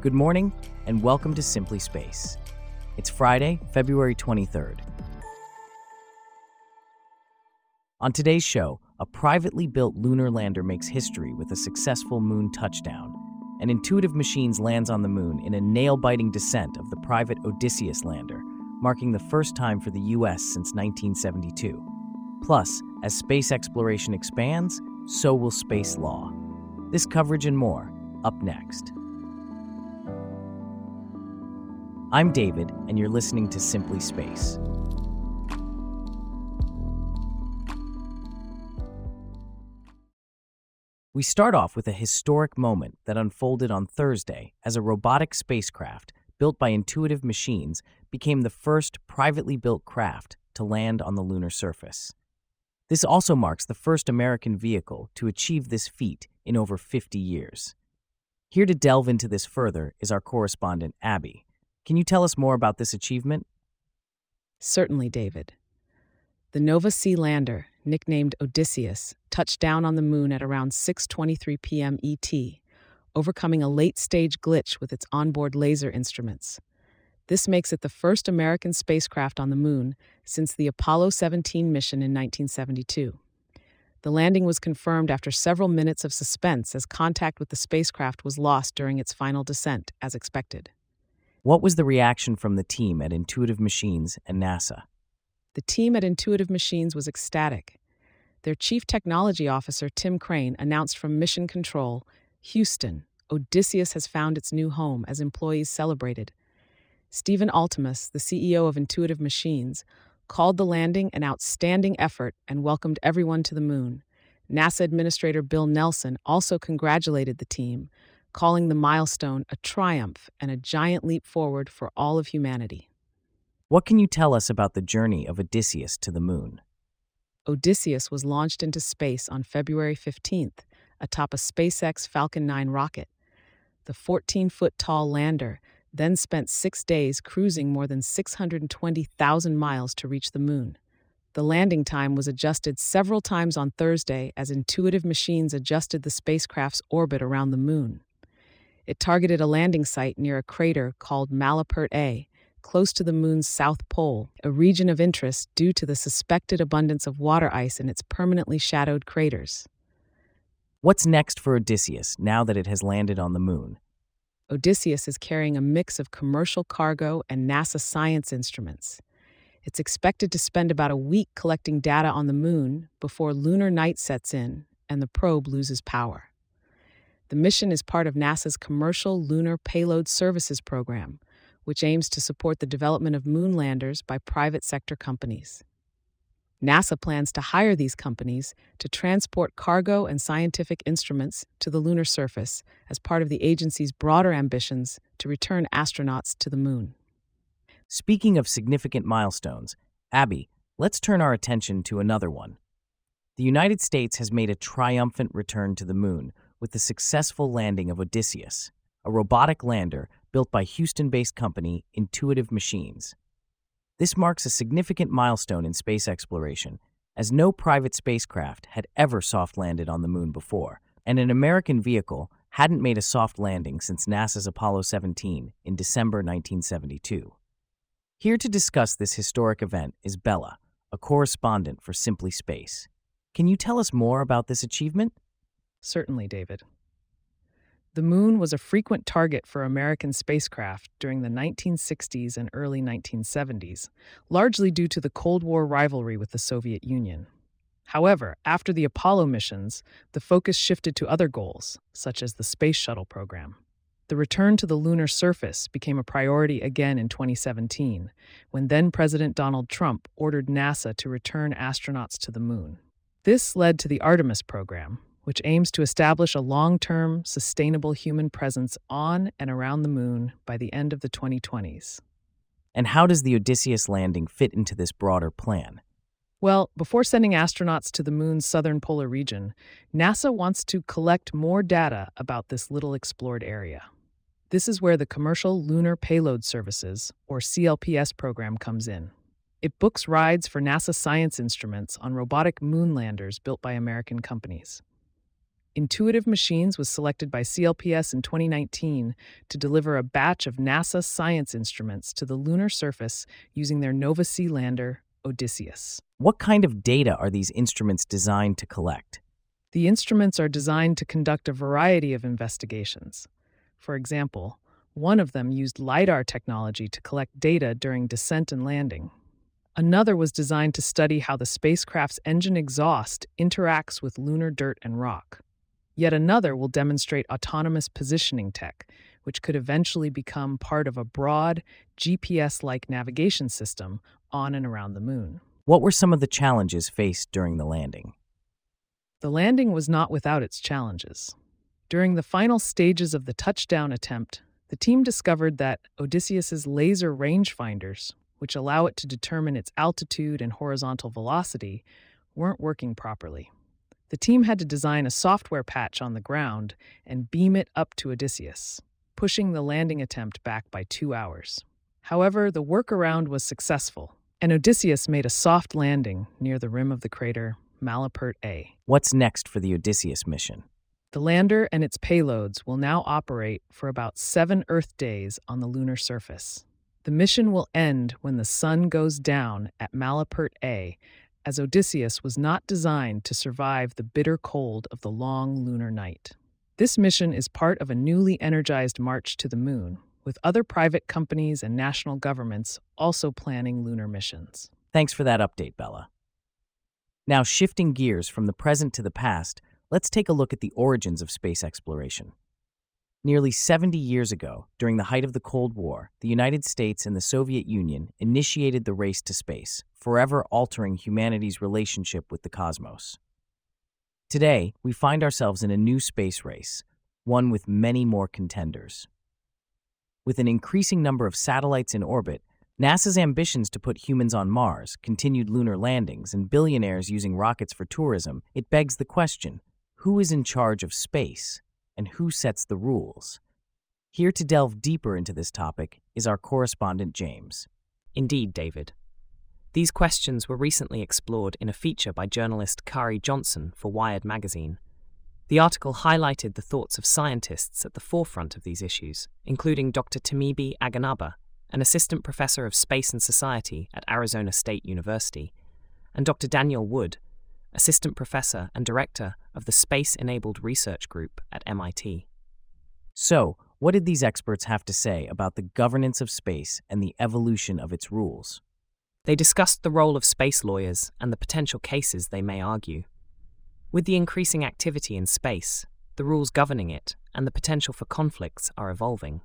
Good morning, and welcome to Simply Space. It's Friday, February 23rd. On today's show, a privately built lunar lander makes history with a successful moon touchdown, and Intuitive Machines lands on the moon in a nail biting descent of the private Odysseus lander, marking the first time for the U.S. since 1972. Plus, as space exploration expands, so will space law. This coverage and more, up next. I'm David, and you're listening to Simply Space. We start off with a historic moment that unfolded on Thursday as a robotic spacecraft built by Intuitive Machines became the first privately built craft to land on the lunar surface. This also marks the first American vehicle to achieve this feat in over 50 years. Here to delve into this further is our correspondent, Abby. Can you tell us more about this achievement? Certainly, David. The Nova C lander, nicknamed Odysseus, touched down on the moon at around 6:23 p.m. ET, overcoming a late-stage glitch with its onboard laser instruments. This makes it the first American spacecraft on the moon since the Apollo 17 mission in 1972. The landing was confirmed after several minutes of suspense as contact with the spacecraft was lost during its final descent, as expected. What was the reaction from the team at Intuitive Machines and NASA? The team at Intuitive Machines was ecstatic. Their chief technology officer, Tim Crane, announced from Mission Control Houston, Odysseus has found its new home as employees celebrated. Stephen Altemus, the CEO of Intuitive Machines, called the landing an outstanding effort and welcomed everyone to the moon. NASA Administrator Bill Nelson also congratulated the team, calling the milestone a triumph and a giant leap forward for all of humanity. What can you tell us about the journey of Odysseus to the moon? Odysseus was launched into space on February 15th atop a SpaceX Falcon 9 rocket. The 14 foot tall lander then spent six days cruising more than 620,000 miles to reach the moon. The landing time was adjusted several times on Thursday as intuitive machines adjusted the spacecraft's orbit around the moon. It targeted a landing site near a crater called Malapert A, close to the moon's south pole, a region of interest due to the suspected abundance of water ice in its permanently shadowed craters. What's next for Odysseus now that it has landed on the moon? Odysseus is carrying a mix of commercial cargo and NASA science instruments. It's expected to spend about a week collecting data on the moon before lunar night sets in and the probe loses power. The mission is part of NASA's Commercial Lunar Payload Services Program, which aims to support the development of moon landers by private sector companies. NASA plans to hire these companies to transport cargo and scientific instruments to the lunar surface as part of the agency's broader ambitions to return astronauts to the moon. Speaking of significant milestones, Abby, let's turn our attention to another one. The United States has made a triumphant return to the moon with the successful landing of Odysseus, a robotic lander built by Houston based company Intuitive Machines. This marks a significant milestone in space exploration, as no private spacecraft had ever soft landed on the moon before, and an American vehicle hadn't made a soft landing since NASA's Apollo 17 in December 1972. Here to discuss this historic event is Bella, a correspondent for Simply Space. Can you tell us more about this achievement? Certainly, David. The moon was a frequent target for American spacecraft during the 1960s and early 1970s, largely due to the Cold War rivalry with the Soviet Union. However, after the Apollo missions, the focus shifted to other goals, such as the Space Shuttle program. The return to the lunar surface became a priority again in 2017, when then President Donald Trump ordered NASA to return astronauts to the moon. This led to the Artemis program, which aims to establish a long term, sustainable human presence on and around the moon by the end of the 2020s. And how does the Odysseus landing fit into this broader plan? Well, before sending astronauts to the moon's southern polar region, NASA wants to collect more data about this little explored area. This is where the Commercial Lunar Payload Services, or CLPS program, comes in. It books rides for NASA science instruments on robotic moon landers built by American companies. Intuitive Machines was selected by CLPS in 2019 to deliver a batch of NASA science instruments to the lunar surface using their Nova C lander, Odysseus. What kind of data are these instruments designed to collect? The instruments are designed to conduct a variety of investigations. For example, one of them used LIDAR technology to collect data during descent and landing. Another was designed to study how the spacecraft's engine exhaust interacts with lunar dirt and rock. Yet another will demonstrate autonomous positioning tech, which could eventually become part of a broad, GPS like navigation system on and around the moon. What were some of the challenges faced during the landing? The landing was not without its challenges. During the final stages of the touchdown attempt, the team discovered that Odysseus's laser rangefinders, which allow it to determine its altitude and horizontal velocity, weren't working properly. The team had to design a software patch on the ground and beam it up to Odysseus, pushing the landing attempt back by two hours. However, the workaround was successful, and Odysseus made a soft landing near the rim of the crater Malapert A. What's next for the Odysseus mission? The lander and its payloads will now operate for about seven Earth days on the lunar surface. The mission will end when the sun goes down at Malapert A as Odysseus was not designed to survive the bitter cold of the long lunar night. This mission is part of a newly energized march to the moon, with other private companies and national governments also planning lunar missions. Thanks for that update, Bella. Now, shifting gears from the present to the past, let's take a look at the origins of space exploration. Nearly 70 years ago, during the height of the Cold War, the United States and the Soviet Union initiated the race to space, forever altering humanity's relationship with the cosmos. Today, we find ourselves in a new space race, one with many more contenders. With an increasing number of satellites in orbit, NASA's ambitions to put humans on Mars, continued lunar landings, and billionaires using rockets for tourism, it begs the question who is in charge of space? And who sets the rules? Here to delve deeper into this topic is our correspondent James. Indeed, David. These questions were recently explored in a feature by journalist Khari Johnson for Wired magazine. The article highlighted the thoughts of scientists at the forefront of these issues, including Dr. Timiebi Aganaba, an assistant professor of space and society at Arizona State University, and Dr. Daniel Wood, assistant professor and director of the Space Enabled Research Group at MIT. So, what did these experts have to say about the governance of space and the evolution of its rules? They discussed the role of space lawyers and the potential cases they may argue. With the increasing activity in space, the rules governing it and the potential for conflicts are evolving.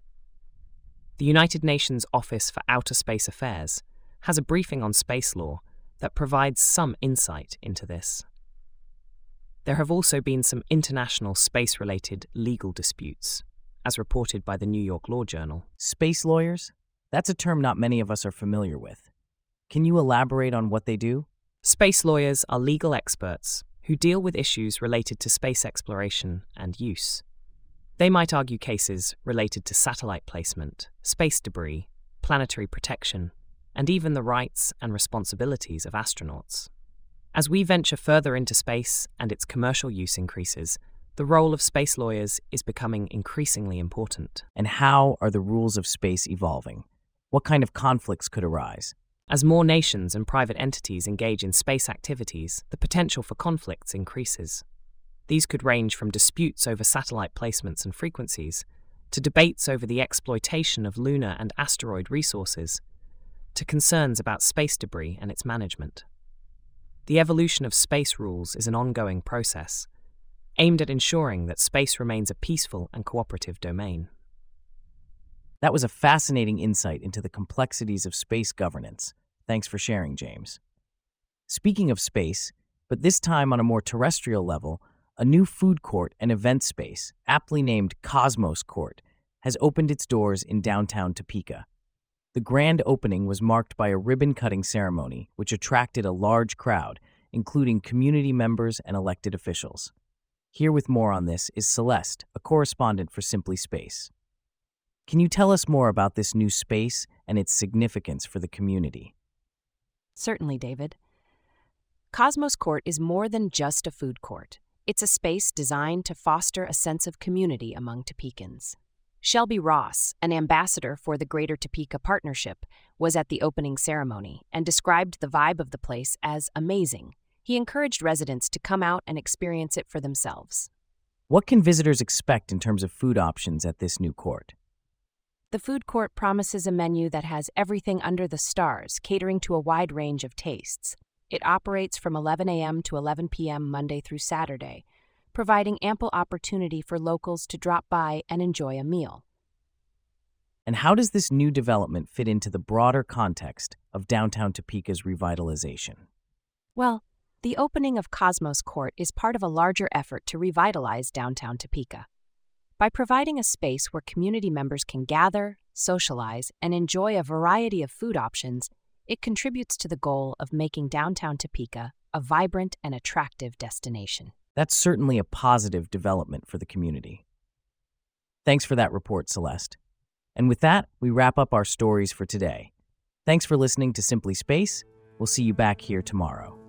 The United Nations Office for Outer Space Affairs has a briefing on space law that provides some insight into this. There have also been some international space related legal disputes, as reported by the New York Law Journal. Space lawyers? That's a term not many of us are familiar with. Can you elaborate on what they do? Space lawyers are legal experts who deal with issues related to space exploration and use. They might argue cases related to satellite placement, space debris, planetary protection, and even the rights and responsibilities of astronauts. As we venture further into space and its commercial use increases, the role of space lawyers is becoming increasingly important. And how are the rules of space evolving? What kind of conflicts could arise? As more nations and private entities engage in space activities, the potential for conflicts increases. These could range from disputes over satellite placements and frequencies to debates over the exploitation of lunar and asteroid resources to concerns about space debris and its management. The evolution of space rules is an ongoing process, aimed at ensuring that space remains a peaceful and cooperative domain. That was a fascinating insight into the complexities of space governance. Thanks for sharing, James. Speaking of space, but this time on a more terrestrial level, a new food court and event space, aptly named Cosmos Court, has opened its doors in downtown Topeka. The grand opening was marked by a ribbon cutting ceremony, which attracted a large crowd, including community members and elected officials. Here with more on this is Celeste, a correspondent for Simply Space. Can you tell us more about this new space and its significance for the community? Certainly, David. Cosmos Court is more than just a food court. It's a space designed to foster a sense of community among Topekans. Shelby Ross, an ambassador for the Greater Topeka Partnership, was at the opening ceremony and described the vibe of the place as amazing. He encouraged residents to come out and experience it for themselves. What can visitors expect in terms of food options at this new court? The food court promises a menu that has everything under the stars, catering to a wide range of tastes. It operates from 11 a.m. to 11 p.m. Monday through Saturday, providing ample opportunity for locals to drop by and enjoy a meal. And how does this new development fit into the broader context of downtown Topeka's revitalization? Well, the opening of Cosmos Court is part of a larger effort to revitalize downtown Topeka. By providing a space where community members can gather, socialize, and enjoy a variety of food options, it contributes to the goal of making downtown Topeka a vibrant and attractive destination. That's certainly a positive development for the community. Thanks for that report, Celeste. And with that, we wrap up our stories for today. Thanks for listening to Simply Space. We'll see you back here tomorrow.